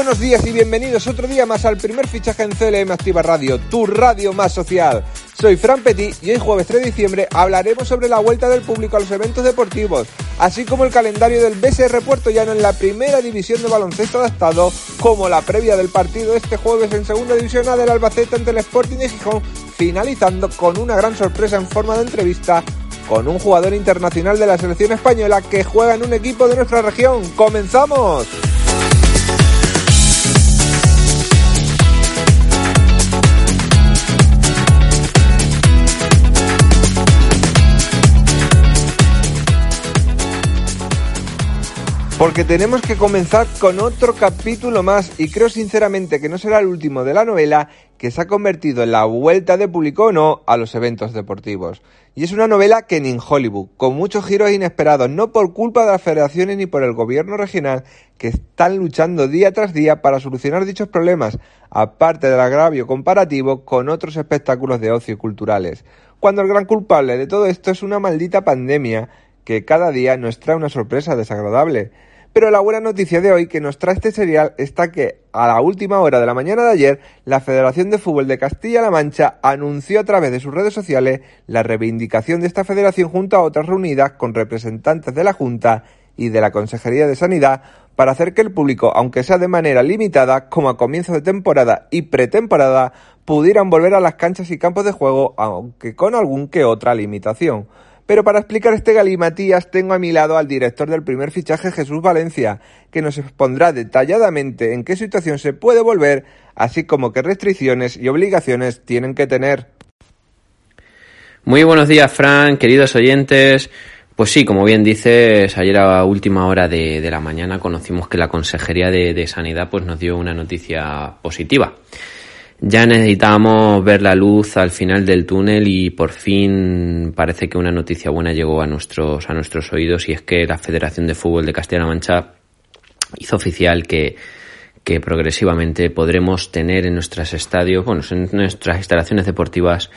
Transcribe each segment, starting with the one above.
Buenos días y bienvenidos otro día más al primer fichaje en CLM Activa Radio, tu radio más social. Soy Fran Petit y hoy jueves 3 de diciembre hablaremos sobre la vuelta del público a los eventos deportivos, así como el calendario del BSR Puerto Llano en la primera división de baloncesto adaptado, como la previa del partido este jueves en segunda división A del Albacete ante el Sporting de Gijón, finalizando con una gran sorpresa en forma de entrevista con un jugador internacional de la selección española que juega en un equipo de nuestra región. ¡Comenzamos! Porque tenemos que comenzar con otro capítulo más y creo sinceramente que no será el último de la novela que se ha convertido en la vuelta de público o no a los eventos deportivos. Y es una novela que ni en Hollywood, con muchos giros inesperados, no por culpa de las federaciones ni por el gobierno regional, que están luchando día tras día para solucionar dichos problemas, aparte del agravio comparativo con otros espectáculos de ocio y culturales. Cuando el gran culpable de todo esto es una maldita pandemia que cada día nos trae una sorpresa desagradable. Pero la buena noticia de hoy que nos trae este serial está que a la última hora de la mañana de ayer, la Federación de Fútbol de Castilla-La Mancha anunció a través de sus redes sociales la reivindicación de esta federación junto a otras reunidas con representantes de la Junta y de la Consejería de Sanidad para hacer que el público, aunque sea de manera limitada, como a comienzos de temporada y pretemporada, pudieran volver a las canchas y campos de juego, aunque con algún que otra limitación. Pero para explicar este galimatías tengo a mi lado al director del primer fichaje Jesús Valencia, que nos expondrá detalladamente en qué situación se puede volver, así como qué restricciones y obligaciones tienen que tener. Muy buenos días, Fran, queridos oyentes. Pues sí, como bien dices, ayer a última hora de, la mañana conocimos que la Consejería de, de Sanidad pues, nos dio una noticia positiva. Ya necesitábamos ver la luz al final del túnel y por fin parece que una noticia buena llegó a nuestros, a nuestros oídos y es que la Federación de Fútbol de Castilla-La Mancha hizo oficial que, que progresivamente podremos tener en nuestros estadios, bueno, en nuestras instalaciones deportivas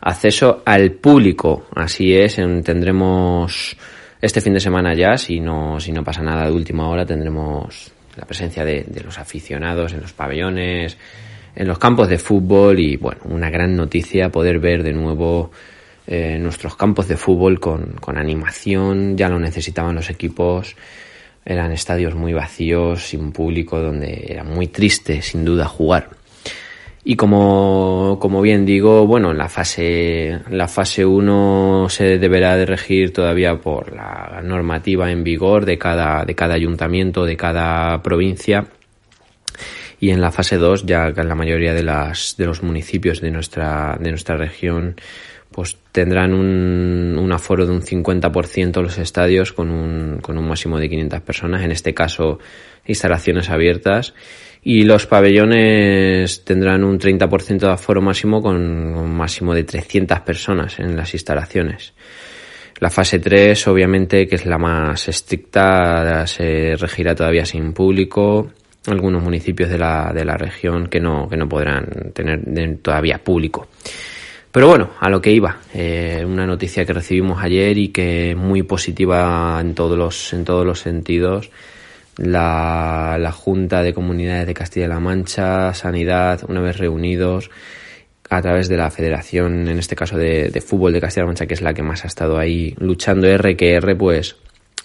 acceso al público. Así es, tendremos este fin de semana ya, si no, si no pasa nada de última hora, tendremos la presencia de, de los aficionados en los pabellones, en los campos de fútbol y bueno, una gran noticia poder ver de nuevo eh, nuestros campos de fútbol con, con, animación, ya lo necesitaban los equipos, eran estadios muy vacíos, sin público, donde era muy triste sin duda jugar. Y como, como bien digo, bueno, la fase, la fase 1 se deberá de regir todavía por la normativa en vigor de cada, de cada ayuntamiento, de cada provincia y en la fase 2 ya la mayoría de, las, de los municipios de nuestra, de nuestra región pues tendrán un, un aforo de un 50% los estadios con un, con un máximo de 500 personas, en este caso instalaciones abiertas, y los pabellones tendrán un 30% de aforo máximo con un máximo de 300 personas en las instalaciones. La fase 3, obviamente, que es la más estricta, se regirá todavía sin público algunos municipios de la, de la región que no, que no podrán tener todavía público. Pero bueno, a lo que iba, eh, una noticia que recibimos ayer y que es muy positiva en todos los, en todos los sentidos. La, la Junta de Comunidades de Castilla-La Mancha, Sanidad, una vez reunidos, a través de la Federación, en este caso de, de Fútbol de Castilla-La Mancha, que es la que más ha estado ahí luchando R que R, pues,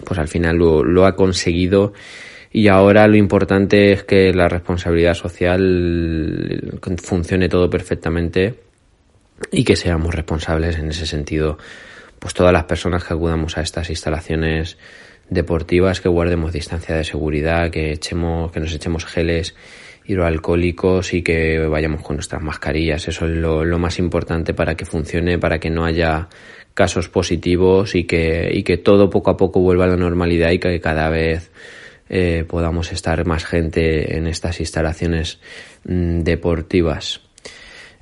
pues al final lo, lo ha conseguido y ahora lo importante es que la responsabilidad social funcione todo perfectamente y que seamos responsables en ese sentido. Pues todas las personas que acudamos a estas instalaciones deportivas, que guardemos distancia de seguridad, que echemos, que nos echemos geles hidroalcohólicos y que vayamos con nuestras mascarillas. Eso es lo, lo, más importante para que funcione, para que no haya casos positivos y que, y que todo poco a poco vuelva a la normalidad y que cada vez eh, podamos estar más gente en estas instalaciones mm, deportivas.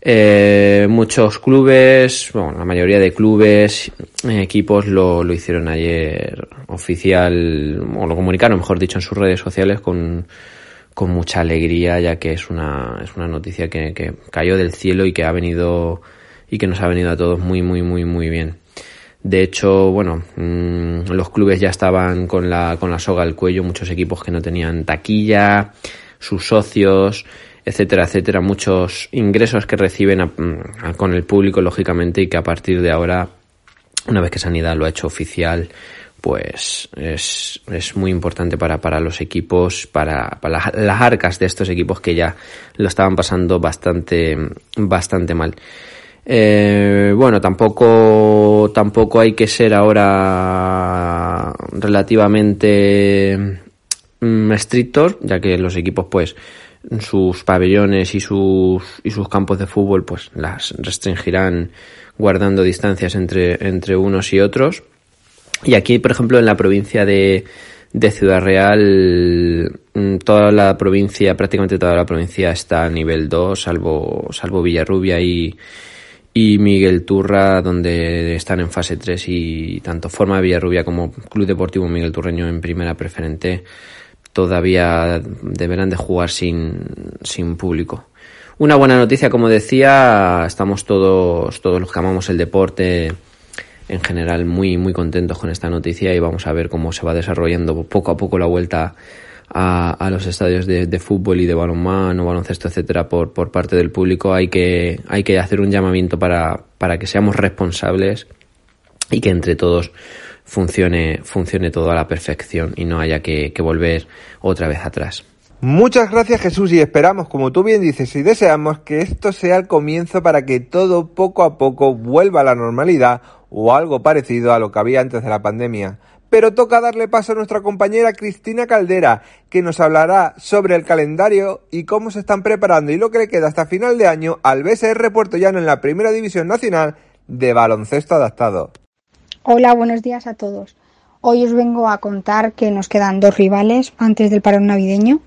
Eh, muchos clubes, bueno, la mayoría de clubes, equipos lo, lo, hicieron ayer oficial, o lo comunicaron, mejor dicho, en sus redes sociales con, con mucha alegría, ya que es una, es una noticia que, que cayó del cielo y que ha venido, y que nos ha venido a todos muy, muy, muy, muy bien. De hecho, bueno, mm, los clubes ya estaban con la, con la soga al cuello, muchos equipos que no tenían taquilla, sus socios, etcétera, etcétera, muchos ingresos que reciben mm, con el público, lógicamente, y que a partir de ahora, una vez que Sanidad lo ha hecho oficial, pues es, es muy importante para, para los equipos, para, para las arcas de estos equipos que ya lo estaban pasando bastante, bastante mal. Eh, bueno, tampoco, tampoco hay que ser ahora relativamente mm, estrictos, ya que los equipos, pues, sus pabellones y sus, y sus campos de fútbol, pues, las restringirán guardando distancias entre, entre unos y otros. Y aquí, por ejemplo, en la provincia de, de Ciudad Real, mm, toda la provincia, prácticamente toda la provincia está a nivel 2, salvo, salvo Villarrubia y, y Miguel Turra, donde están en fase 3 y tanto Forma Villarrubia como Club Deportivo Miguel Turreño en primera preferente todavía deberán de jugar sin, sin público. Una buena noticia, como decía, estamos todos, todos los que amamos el deporte en general muy, muy contentos con esta noticia y vamos a ver cómo se va desarrollando poco a poco la vuelta a, a los estadios de, de, fútbol y de balonmano, baloncesto, etcétera, por, por parte del público, hay que, hay que hacer un llamamiento para, para que seamos responsables y que entre todos funcione, funcione todo a la perfección y no haya que, que volver otra vez atrás. Muchas gracias Jesús y esperamos, como tú bien dices, y deseamos que esto sea el comienzo para que todo poco a poco vuelva a la normalidad o algo parecido a lo que había antes de la pandemia. Pero toca darle paso a nuestra compañera Cristina Caldera, que nos hablará sobre el calendario y cómo se están preparando y lo que le queda hasta final de año al BSR Puerto Llano en la Primera División Nacional de Baloncesto Adaptado. Hola, buenos días a todos. Hoy os vengo a contar que nos quedan dos rivales antes del parón navideño,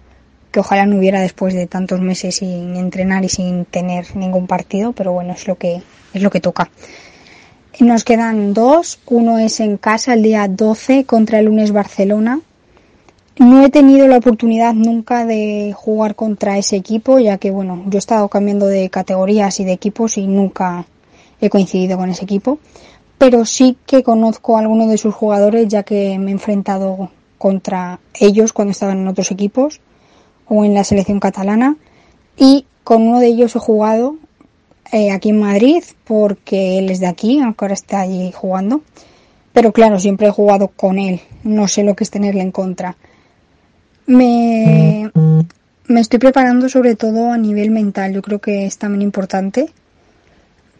que ojalá no hubiera después de tantos meses sin entrenar y sin tener ningún partido, pero bueno, es lo que es lo que toca. Nos quedan dos. Uno es en casa el día 12 contra el lunes Barcelona. No he tenido la oportunidad nunca de jugar contra ese equipo, ya que bueno, yo he estado cambiando de categorías y de equipos y nunca he coincidido con ese equipo. Pero sí que conozco a alguno de sus jugadores, ya que me he enfrentado contra ellos cuando estaban en otros equipos o en la selección catalana. Y con uno de ellos he jugado eh, aquí en Madrid porque él es de aquí, ahora está allí jugando. Pero claro, siempre he jugado con él. No sé lo que es tenerle en contra. Me, me estoy preparando sobre todo a nivel mental. Yo creo que es también importante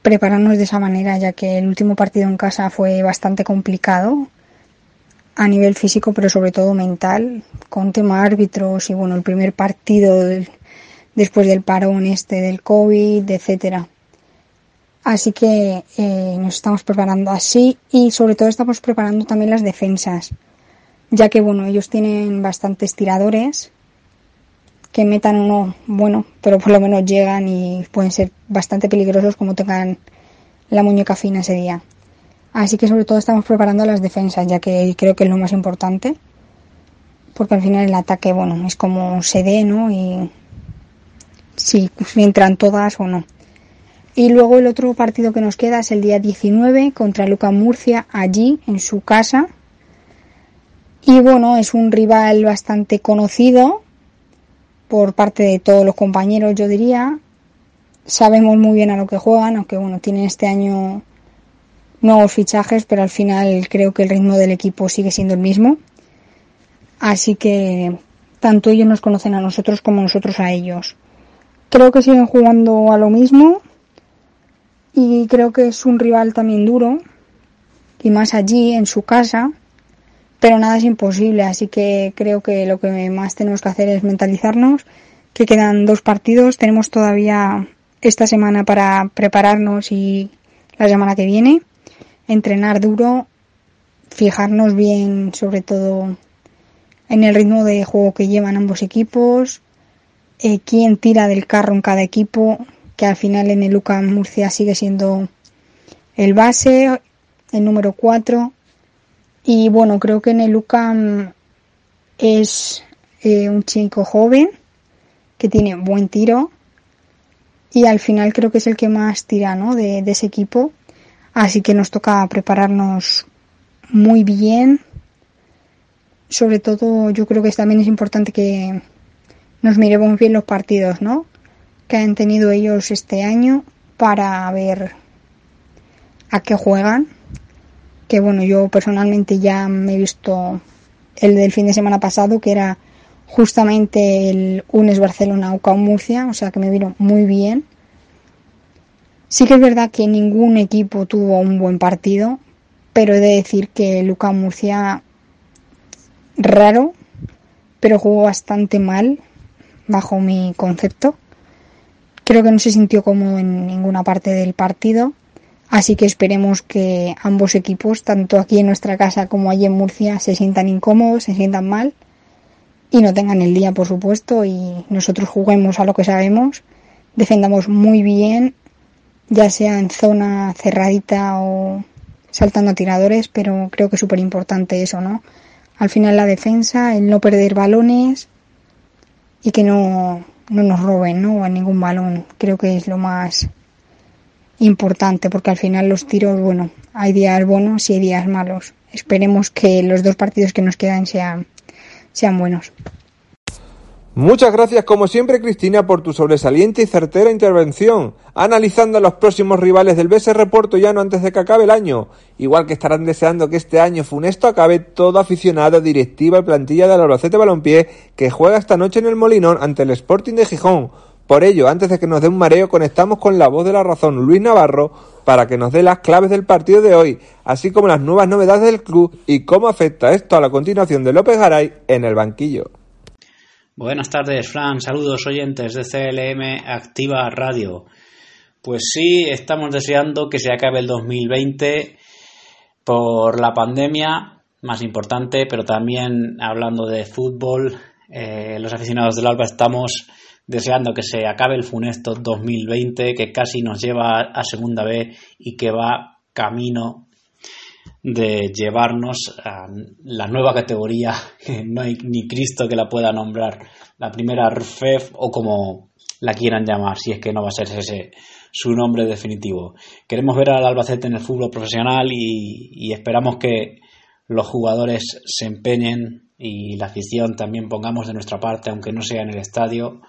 prepararnos de esa manera, ya que el último partido en casa fue bastante complicado a nivel físico, pero sobre todo mental, con tema árbitros y bueno, el primer partido después del parón este del COVID, etcétera. Así que eh, nos estamos preparando así y sobre todo estamos preparando también las defensas, ya que bueno, ellos tienen bastantes tiradores que metan uno bueno, pero por lo menos llegan y pueden ser bastante peligrosos como tengan la muñeca fina ese día. Así que sobre todo estamos preparando las defensas, ya que creo que es lo más importante, porque al final el ataque, bueno, es como se dé, ¿no? Y si entran todas o no. Y luego el otro partido que nos queda es el día 19 contra Luca Murcia, allí en su casa. Y bueno, es un rival bastante conocido por parte de todos los compañeros, yo diría. Sabemos muy bien a lo que juegan, aunque bueno, tienen este año nuevos fichajes, pero al final creo que el ritmo del equipo sigue siendo el mismo. Así que tanto ellos nos conocen a nosotros como nosotros a ellos. Creo que siguen jugando a lo mismo, y creo que es un rival también duro y más allí en su casa pero nada es imposible así que creo que lo que más tenemos que hacer es mentalizarnos que quedan dos partidos tenemos todavía esta semana para prepararnos y la semana que viene entrenar duro fijarnos bien sobre todo en el ritmo de juego que llevan ambos equipos eh, quién tira del carro en cada equipo que al final en el UCAM Murcia sigue siendo el base, el número 4. Y bueno, creo que en el UCAM es eh, un chico joven que tiene buen tiro y al final creo que es el que más tira ¿no? de, de ese equipo. Así que nos toca prepararnos muy bien. Sobre todo yo creo que también es importante que nos miremos bien los partidos, ¿no? Que han tenido ellos este año para ver a qué juegan. Que bueno, yo personalmente ya me he visto el del fin de semana pasado, que era justamente el UNES Barcelona UCAO Murcia, o sea que me vino muy bien. Sí que es verdad que ningún equipo tuvo un buen partido, pero he de decir que Luca Murcia raro, pero jugó bastante mal bajo mi concepto. Creo que no se sintió cómodo en ninguna parte del partido, así que esperemos que ambos equipos, tanto aquí en nuestra casa como allí en Murcia, se sientan incómodos, se sientan mal y no tengan el día, por supuesto, y nosotros juguemos a lo que sabemos, defendamos muy bien, ya sea en zona cerradita o saltando a tiradores, pero creo que es súper importante eso, ¿no? Al final la defensa, el no perder balones y que no, no nos roben, ¿no? A ningún balón. Creo que es lo más importante porque al final los tiros, bueno, hay días buenos y hay días malos. Esperemos que los dos partidos que nos quedan sean, sean buenos. Muchas gracias como siempre Cristina por tu sobresaliente y certera intervención, analizando a los próximos rivales del BSR Puerto Llano antes de que acabe el año, igual que estarán deseando que este año funesto acabe todo aficionado, directiva y plantilla del Albacete Balompié que juega esta noche en el Molinón ante el Sporting de Gijón. Por ello, antes de que nos dé un mareo, conectamos con la voz de la razón, Luis Navarro, para que nos dé las claves del partido de hoy, así como las nuevas novedades del club y cómo afecta esto a la continuación de López Garay en el banquillo. Buenas tardes, Fran. Saludos oyentes de CLM Activa Radio. Pues sí, estamos deseando que se acabe el 2020 por la pandemia, más importante, pero también hablando de fútbol, eh, los aficionados del Alba estamos deseando que se acabe el funesto 2020 que casi nos lleva a segunda B y que va camino de llevarnos a la nueva categoría, no hay ni Cristo que la pueda nombrar, la primera RFEF o como la quieran llamar, si es que no va a ser ese su nombre definitivo. Queremos ver al Albacete en el fútbol profesional y, y esperamos que los jugadores se empeñen y la afición también pongamos de nuestra parte, aunque no sea en el estadio,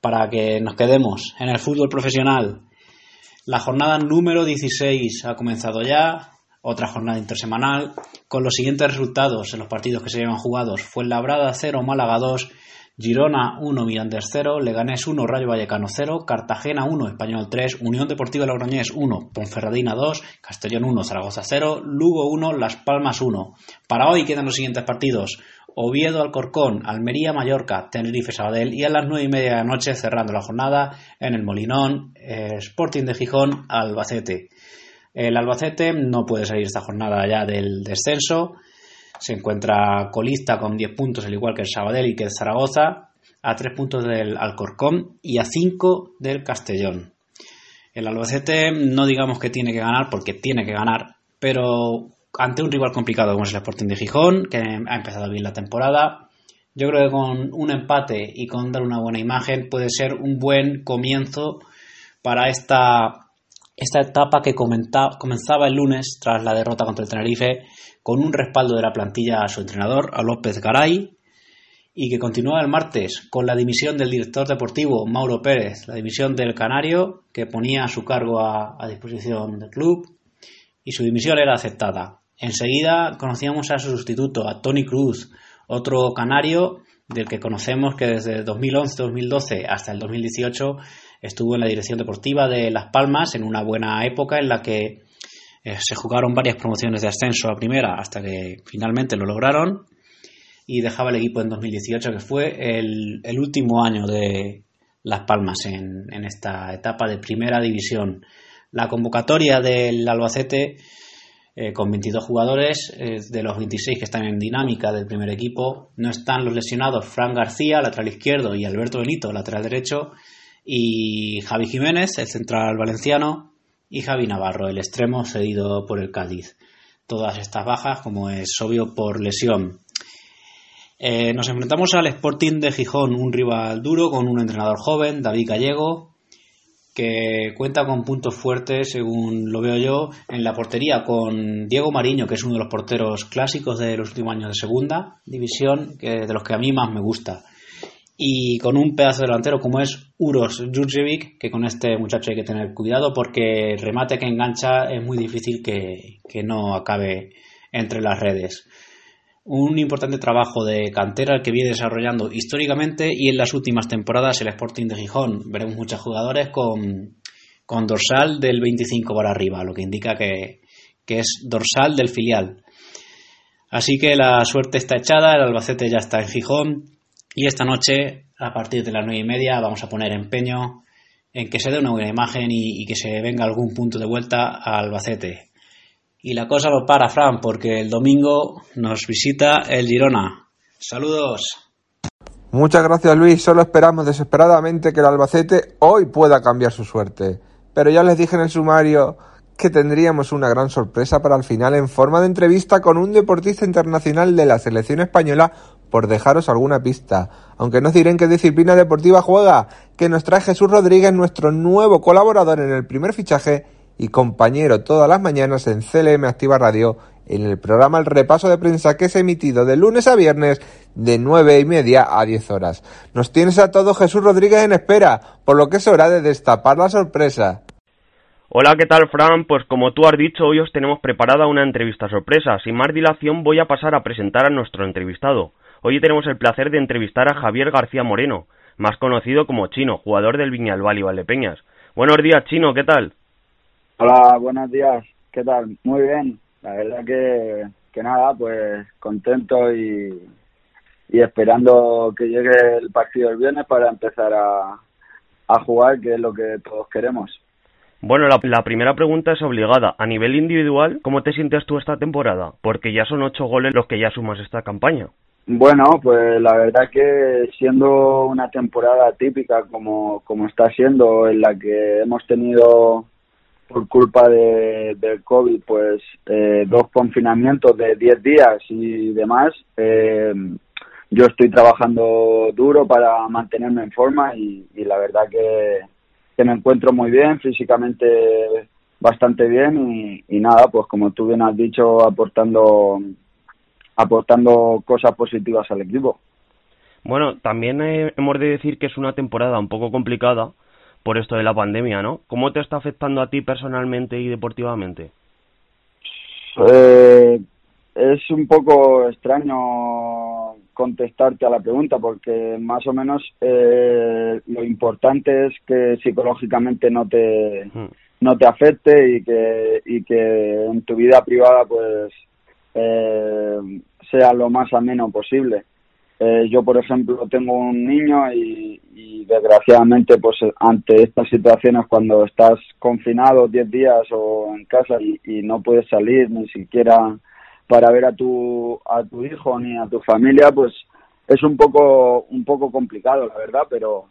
para que nos quedemos en el fútbol profesional. La jornada número 16 ha comenzado ya, otra jornada intersemanal, con los siguientes resultados en los partidos que se llevan jugados. Fue Labrada 0, Málaga 2, Girona 1, Mirandés 0, Leganés 1, Rayo Vallecano 0, Cartagena 1, Español 3, Unión Deportiva Logroñés 1, Ponferradina 2, Castellón 1, Zaragoza 0, Lugo 1, Las Palmas 1. Para hoy quedan los siguientes partidos. Oviedo Alcorcón, Almería Mallorca, Tenerife Sabadell y a las 9 y media de la noche cerrando la jornada en el Molinón, eh, Sporting de Gijón, Albacete. El Albacete no puede salir esta jornada ya del descenso. Se encuentra colista con 10 puntos, al igual que el Sabadell y que el Zaragoza, a 3 puntos del Alcorcón y a 5 del Castellón. El Albacete no digamos que tiene que ganar porque tiene que ganar, pero ante un rival complicado como es el Sporting de Gijón, que ha empezado bien la temporada, yo creo que con un empate y con dar una buena imagen puede ser un buen comienzo para esta esta etapa que comenzaba el lunes tras la derrota contra el Tenerife con un respaldo de la plantilla a su entrenador, a López Garay, y que continúa el martes con la dimisión del director deportivo Mauro Pérez, la dimisión del Canario que ponía a su cargo a, a disposición del club y su dimisión era aceptada. Enseguida conocíamos a su sustituto, a Tony Cruz, otro canario del que conocemos que desde 2011-2012 hasta el 2018 Estuvo en la dirección deportiva de Las Palmas en una buena época en la que eh, se jugaron varias promociones de ascenso a primera hasta que finalmente lo lograron y dejaba el equipo en 2018 que fue el, último año de Las Palmas en, esta etapa de primera división. La convocatoria del Albacete eh, con 22 jugadores, de los 26 que están en dinámica del primer equipo, no están los lesionados Fran García, lateral izquierdo, y Alberto Benito, lateral derecho, y Javi Jiménez, el central valenciano, y Javi Navarro, el extremo cedido por el Cádiz. Todas estas bajas, como es obvio, por lesión. Eh, nos enfrentamos al Sporting de Gijón, un rival duro con un entrenador joven, David Gallego, que cuenta con puntos fuertes, según lo veo yo, en la portería con Diego Mariño, que es uno de los porteros clásicos de los últimos años de segunda división, que de los que a mí más me gusta y con un pedazo delantero como es Uros Jurjevic, que con este muchacho hay que tener cuidado porque el remate que engancha es muy difícil que, que no acabe entre las redes. Un importante trabajo de cantera que viene desarrollando históricamente y en las últimas temporadas el Sporting de Gijón. Veremos muchos jugadores con, con dorsal del 25 para arriba, lo que indica que, que es dorsal del filial. Así que la suerte está echada, el Albacete ya está en Gijón y esta noche, a partir de las nueve y media, vamos a poner empeño en que se dé una buena imagen y, que se venga algún punto de vuelta a Albacete. Y la cosa lo para, Fran, porque el domingo nos visita el Girona. Saludos. Muchas gracias, Luis. Solo esperamos desesperadamente que el Albacete hoy pueda cambiar su suerte. Pero ya les dije en el sumario que tendríamos una gran sorpresa para el final en forma de entrevista con un deportista internacional de la selección española por dejaros alguna pista. Aunque no diré en qué disciplina deportiva juega, que nos trae Jesús Rodríguez, nuestro nuevo colaborador en el primer fichaje y compañero todas las mañanas en CLM Activa Radio en el programa El Repaso de Prensa que es emitido de lunes a viernes de nueve y media a diez horas. Nos tienes a todos Jesús Rodríguez en espera, por lo que es hora de destapar la sorpresa. Hola, ¿qué tal, Fran? Pues como tú has dicho, hoy os tenemos preparada una entrevista sorpresa. Sin más dilación, voy a pasar a presentar a nuestro entrevistado. Hoy tenemos el placer de entrevistar a Javier García Moreno, más conocido como Chino, jugador del Viñalbal y Valdepeñas. Buenos días, Chino, ¿qué tal? Hola, buenos días, ¿qué tal? Muy bien, la verdad que, que nada, pues contento y, y esperando que llegue el partido el viernes para empezar a, a jugar, que es lo que todos queremos. Bueno, la, primera pregunta es obligada. A nivel individual, ¿cómo te sientes tú esta temporada? Porque ya son ocho goles los que ya sumas esta campaña. Bueno, pues la verdad que siendo una temporada típica como, como está siendo, en la que hemos tenido por culpa de, del COVID, pues eh, dos confinamientos de diez días y demás, eh, yo estoy trabajando duro para mantenerme en forma y la verdad que, que me encuentro muy bien, físicamente bastante bien y, nada, pues como tú bien has dicho, aportando aportando cosas positivas al equipo. Bueno, también eh, hemos de decir que es una temporada un poco complicada por esto de la pandemia, ¿no? ¿Cómo te está afectando a ti personalmente y deportivamente? Eh, es un poco extraño contestarte a la pregunta porque más o menos eh, lo importante es que psicológicamente no te hmm. no te afecte y que y que en tu vida privada pues eh, sea lo más ameno posible eh, yo por ejemplo tengo un niño y, y, desgraciadamente pues ante estas situaciones cuando estás confinado 10 días o en casa y, y no puedes salir ni siquiera para ver a tu a tu hijo ni a tu familia pues es un poco un poco complicado la verdad pero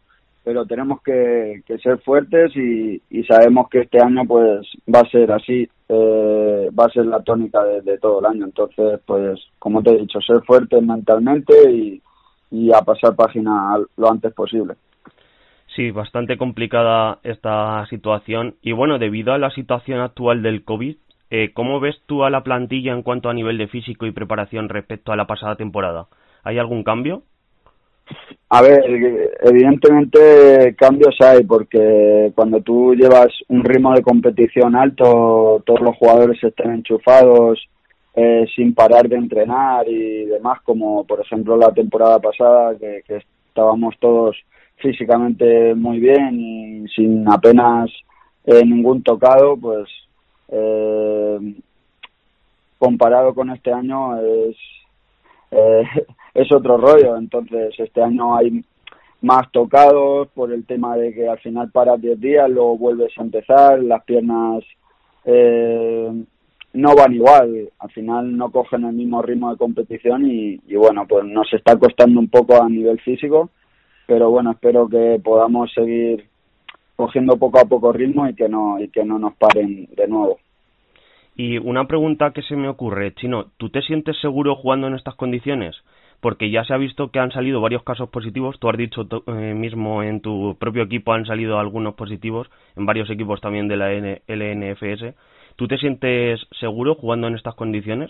pero tenemos que, ser fuertes y, sabemos que este año pues va a ser así eh, va a ser la tónica de, todo el año. Entonces pues como te he dicho ser fuertes mentalmente y, y a pasar página lo antes posible. Sí, bastante complicada esta situación. Y bueno, debido a la situación actual del COVID, eh, ¿Cómo ves tú a la plantilla en cuanto a nivel de físico y preparación respecto a la pasada temporada? ¿Hay algún cambio? A ver, evidentemente cambios hay porque cuando tú llevas un ritmo de competición alto, todos los jugadores estén enchufados eh, sin parar de entrenar y demás, como por ejemplo la temporada pasada que, que estábamos todos físicamente muy bien y sin apenas eh, ningún tocado, pues eh, comparado con este año es eh, es otro rollo. Entonces este año hay más tocados por el tema de que al final paras 10 días luego vuelves a empezar las piernas eh, no van igual. Al final no cogen el mismo ritmo de competición y, y bueno pues nos está costando un poco a nivel físico pero bueno espero que podamos seguir cogiendo poco a poco ritmo y que no y que no nos paren de nuevo. Y una pregunta que se me ocurre, Chino, ¿tú te sientes seguro jugando en estas condiciones? Porque ya se ha visto que han salido varios casos positivos, tú has dicho eh, mismo en tu propio equipo han salido algunos positivos, en varios equipos también de la LNFS. ¿Tú te sientes seguro jugando en estas condiciones?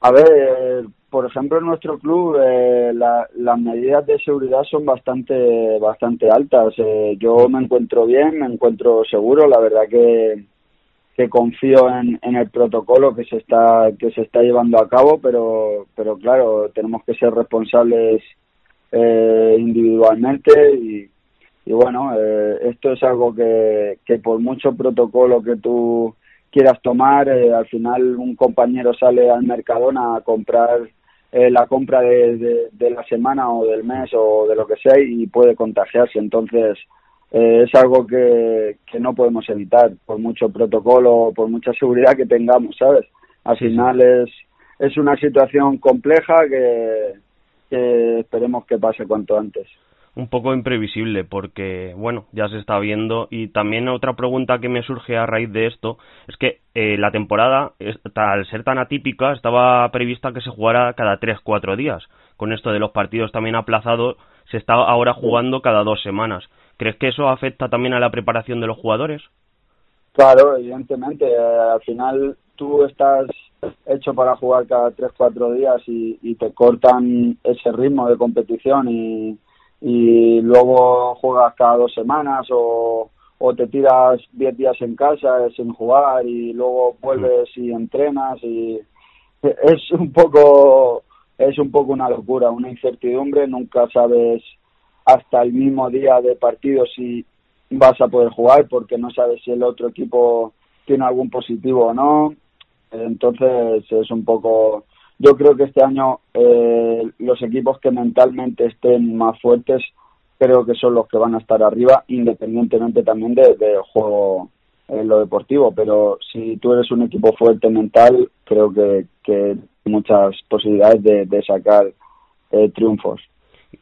A ver, por ejemplo, en nuestro club eh, las medidas de seguridad son bastante bastante altas. Eh, yo me encuentro bien, me encuentro seguro. La verdad que, confío en, en, el protocolo que se está que se está llevando a cabo, pero pero claro, tenemos que ser responsables eh, individualmente y, y bueno, eh, esto es algo que, que por mucho protocolo que tú quieras tomar, eh, al final un compañero sale al Mercadona a comprar eh, la compra de, de, la semana o del mes o de lo que sea y puede contagiarse. Entonces, eh, es algo que, que no podemos evitar por mucho protocolo, por mucha seguridad que tengamos, ¿sabes? Al final es, es una situación compleja que, que esperemos que pase cuanto antes un poco imprevisible porque, bueno, ya se está viendo. Y también otra pregunta que me surge a raíz de esto es que eh, la temporada, al ser tan atípica, estaba prevista que se jugara cada 3-4 días. Con esto de los partidos también aplazados, se está ahora jugando cada dos semanas. ¿Crees que eso afecta también a la preparación de los jugadores? Claro, evidentemente. Eh, al final tú estás hecho para jugar cada 3-4 días y, y te cortan ese ritmo de competición y y luego juegas cada dos semanas o, o te tiras diez días en casa sin jugar y luego vuelves y entrenas y es un poco es un poco una locura, una incertidumbre, nunca sabes hasta el mismo día de partido si vas a poder jugar porque no sabes si el otro equipo tiene algún positivo o no. Entonces es un poco yo creo que este año eh, los equipos que mentalmente estén más fuertes creo que son los que van a estar arriba, independientemente también del de juego en lo deportivo. Pero si tú eres un equipo fuerte mental, creo que, que muchas posibilidades de, sacar eh, triunfos.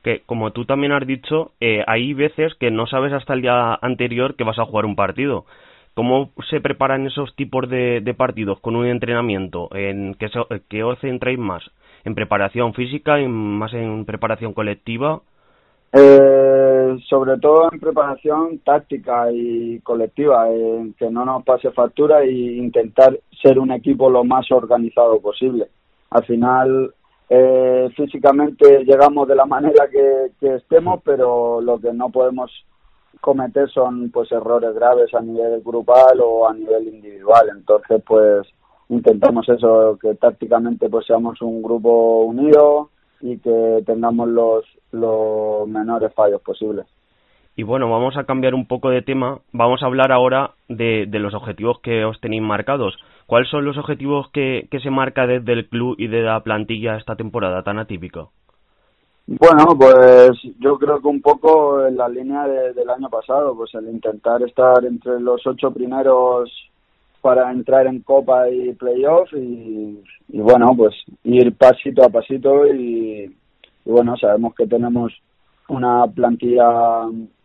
Que como tú también has dicho, eh, hay veces que no sabes hasta el día anterior que vas a jugar un partido. ¿Cómo se preparan esos tipos de, partidos con un entrenamiento? ¿En qué, qué os centráis más? ¿En preparación física, en, más en preparación colectiva? Eh, sobre todo en preparación táctica y colectiva, en que no nos pase factura e intentar ser un equipo lo más organizado posible. Al final, eh, físicamente llegamos de la manera que estemos, pero lo que no podemos cometer son pues errores graves a nivel grupal o a nivel individual. Entonces, pues intentamos eso, que tácticamente pues seamos un grupo unido y que tengamos los, los menores fallos posibles. Y bueno, vamos a cambiar un poco de tema. Vamos a hablar ahora de, de los objetivos que os tenéis marcados. ¿Cuáles son los objetivos que, que se marca desde el club y de la plantilla esta temporada tan atípica? Bueno, pues yo creo que un poco en la línea del año pasado, pues el intentar estar entre los ocho primeros para entrar en Copa y Playoff y, bueno, pues ir pasito a pasito y, bueno, sabemos que tenemos una plantilla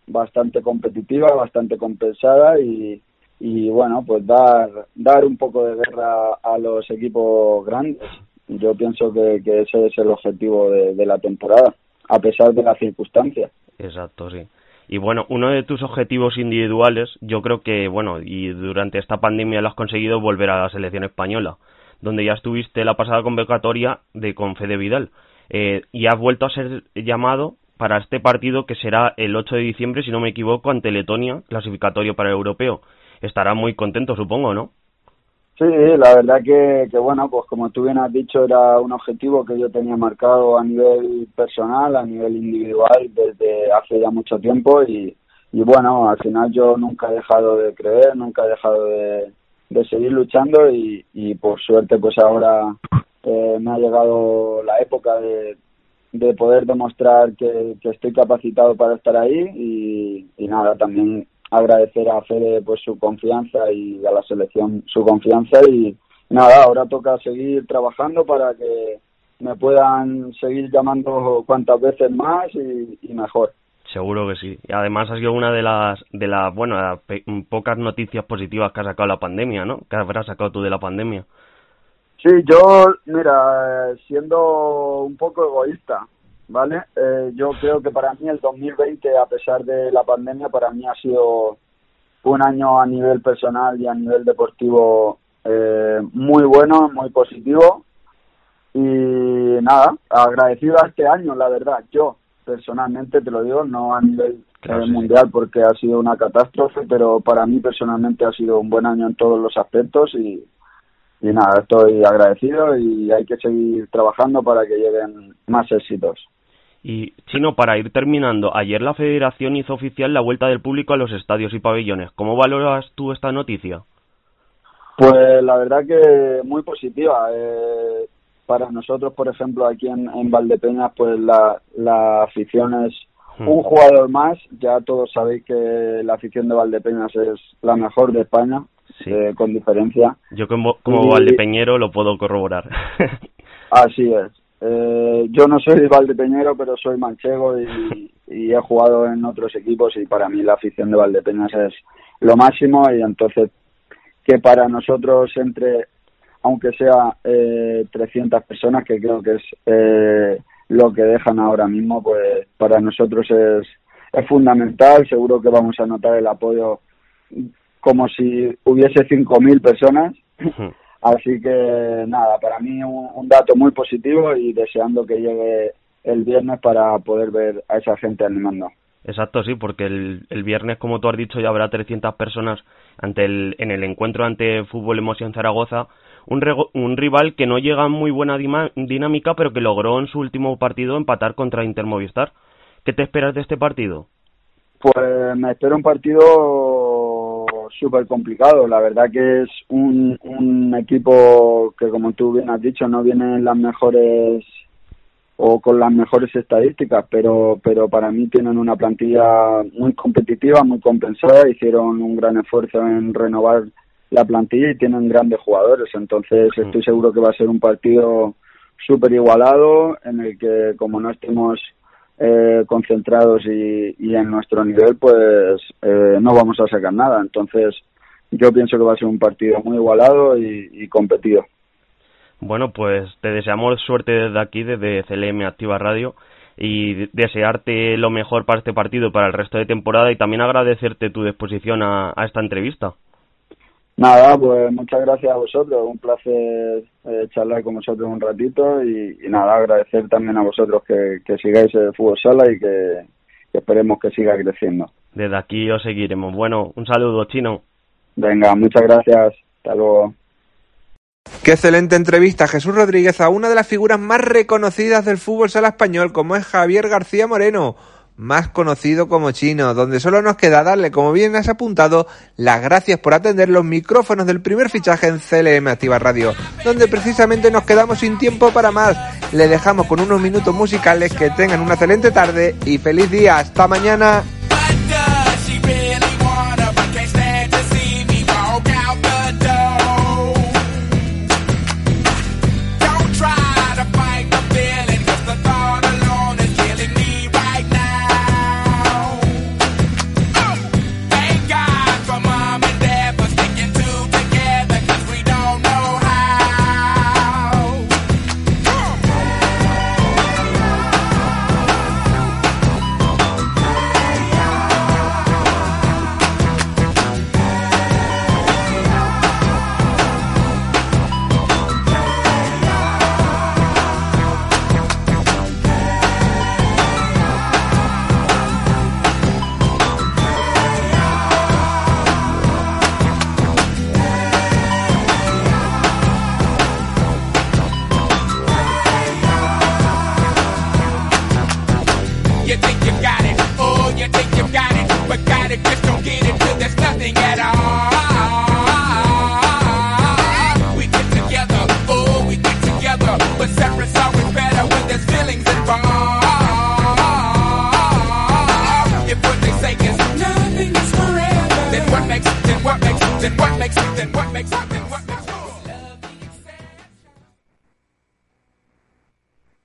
bastante competitiva, bastante compensada y, y bueno, pues dar, dar un poco de guerra a los equipos grandes yo pienso que, ese es el objetivo de, la temporada, a pesar de las circunstancias. Exacto, sí. Y bueno, uno de tus objetivos individuales, yo creo que, bueno, y durante esta pandemia lo has conseguido volver a la selección española, donde ya estuviste la pasada convocatoria de Confede Vidal. Eh, y has vuelto a ser llamado para este partido que será el 8 de diciembre, si no me equivoco, ante Letonia, clasificatorio para el europeo. Estará muy contento, supongo, ¿no? Sí, la verdad que, que, bueno, pues como tú bien has dicho, era un objetivo que yo tenía marcado a nivel personal, a nivel individual desde hace ya mucho tiempo y, y bueno, al final yo nunca he dejado de creer, nunca he dejado de, de seguir luchando y, y por suerte pues ahora eh, me ha llegado la época de, de poder demostrar que, que estoy capacitado para estar ahí y, y nada, también agradecer a Fede pues su confianza y a la selección su confianza y nada, ahora toca seguir trabajando para que me puedan seguir llamando cuantas veces más y, mejor. Seguro que sí. Y además ha sido una de las, de las, bueno, pocas noticias positivas que ha sacado la pandemia, ¿no? Que habrás sacado tú de la pandemia. Sí, yo, mira, siendo un poco egoísta, ¿vale? Eh, yo creo que para mí el 2020, a pesar de la pandemia, para mí ha sido un año a nivel personal y a nivel deportivo eh, muy bueno, muy positivo. Y nada, agradecido a este año, la verdad, yo personalmente te lo digo, no a nivel eh, mundial porque ha sido una catástrofe, pero para mí personalmente ha sido un buen año en todos los aspectos y, y nada, estoy agradecido y hay que seguir trabajando para que lleguen más éxitos. Y Chino, para ir terminando, ayer la federación hizo oficial la vuelta del público a los estadios y pabellones. ¿Cómo valoras tú esta noticia? Pues la verdad que muy positiva. Eh, para nosotros, por ejemplo, aquí en, en Valdepeñas, pues la, la afición es hmm. un jugador más. Ya todos sabéis que la afición de Valdepeñas es la mejor de España, eh, con diferencia. Yo como, como valdepeñero lo puedo corroborar. así es. Eh, yo no soy valdepeñero, pero soy manchego y, y, he jugado en otros equipos y para mí la afición de Valdepeñas es lo máximo y entonces que para nosotros entre, aunque sea eh, 300 personas, que creo que es eh, lo que dejan ahora mismo, pues para nosotros es, es fundamental. Seguro que vamos a notar el apoyo como si hubiese 5.000 personas. Así que nada, para mí un, un, dato muy positivo y deseando que llegue el viernes para poder ver a esa gente animando. Exacto, sí, porque el, el viernes, como tú has dicho, ya habrá 300 personas ante el, en el encuentro ante Fútbol Emoción Zaragoza. Un, un rival que no llega en muy buena dinámica, pero que logró en su último partido empatar contra Inter Movistar. ¿Qué te esperas de este partido? Pues me espero un partido súper complicado. La verdad que es un, un equipo que, como tú bien has dicho, no viene en las mejores o con las mejores estadísticas, pero, pero para mí tienen una plantilla muy competitiva, muy compensada, hicieron un gran esfuerzo en renovar la plantilla y tienen grandes jugadores, entonces estoy seguro que va a ser un partido súper igualado en el que como no estemos eh, concentrados y, y, en nuestro nivel, pues eh, no vamos a sacar nada, entonces yo pienso que va a ser un partido muy igualado y, competido. Bueno, pues te deseamos suerte desde aquí, desde CLM Activa Radio, y desearte lo mejor para este partido, para el resto de temporada, y también agradecerte tu disposición a, esta entrevista. Nada, pues muchas gracias a vosotros, un placer eh, charlar con vosotros un ratito y, nada, agradecer también a vosotros que, sigáis el fútbol sala y que, que esperemos que siga creciendo. Desde aquí os seguiremos. Bueno, un saludo, Chino. Venga, muchas gracias. Hasta luego. Qué excelente entrevista Jesús Rodríguez a una de las figuras más reconocidas del fútbol sala español, como es Javier García Moreno, más conocido como Chino, donde solo nos queda darle, como bien has apuntado, las gracias por atender los micrófonos del primer fichaje en CLM Activa Radio, donde precisamente nos quedamos sin tiempo para más. Le dejamos con unos minutos musicales, que tengan una excelente tarde y feliz día. Hasta mañana.